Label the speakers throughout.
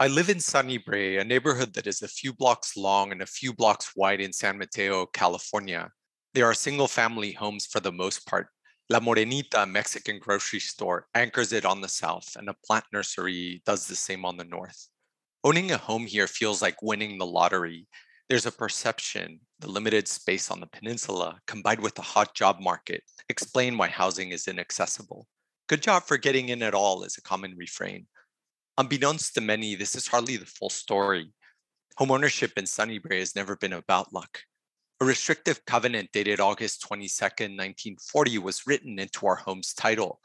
Speaker 1: I live in Sunny Brae, a neighborhood that is a few blocks long and a few blocks wide in San Mateo, California. There are single family homes for the most part, La Morenita Mexican grocery store anchors it on the south, and a plant nursery does the same on the north. Owning a home here feels like winning the lottery. There's a perception the limited space on the peninsula, combined with the hot job market, explain why housing is inaccessible. Good job for getting in at all is a common refrain. Unbeknownst to many, this is hardly the full story. Homeownership in Sunny Brae has never been about luck. A restrictive covenant dated August 22, 1940 was written into our home's title.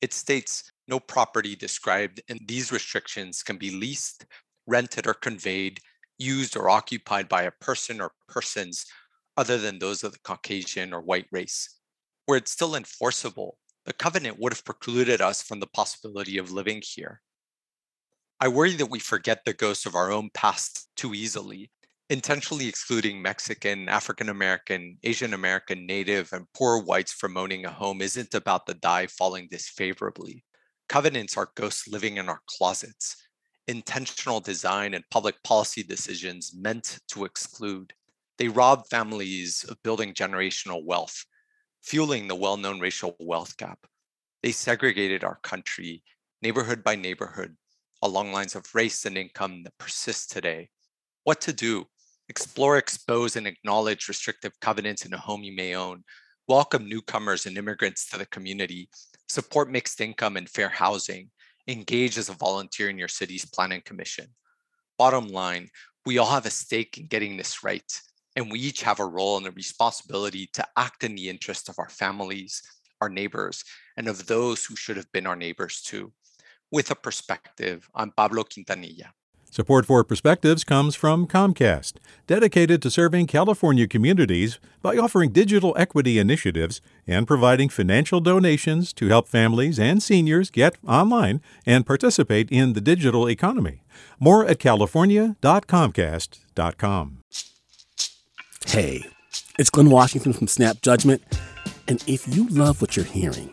Speaker 1: It states no property described in these restrictions can be leased, rented, or conveyed, used, or occupied by a person or persons other than those of the Caucasian or white race. Were it still enforceable, the covenant would have precluded us from the possibility of living here. I worry that we forget the ghosts of our own past too easily intentionally excluding Mexican, African American, Asian American, Native, and poor whites from owning a home isn't about the die falling disfavorably. Covenants are ghosts living in our closets, intentional design and public policy decisions meant to exclude. They rob families of building generational wealth, fueling the well known racial wealth gap. They segregated our country, neighborhood by neighborhood, along lines of race and income that persist today. What to do Explore, expose, and acknowledge restrictive covenants in a home you may own. Welcome newcomers and immigrants to the community. Support mixed income and fair housing. Engage as a volunteer in your city's planning commission. Bottom line, we all have a stake in getting this right, and we each have a role and a responsibility to act in the interest of our families, our neighbors, and of those who should have been our neighbors too. With a perspective, I'm Pablo Quintanilla.
Speaker 2: Support for Perspectives comes from Comcast, dedicated to serving California communities by offering digital equity initiatives and providing financial donations to help families and seniors get online and participate in the digital economy. More at california.comcast.com.
Speaker 3: Hey, it's Glynn Washington from Snap Judgment, and if you love what you're hearing,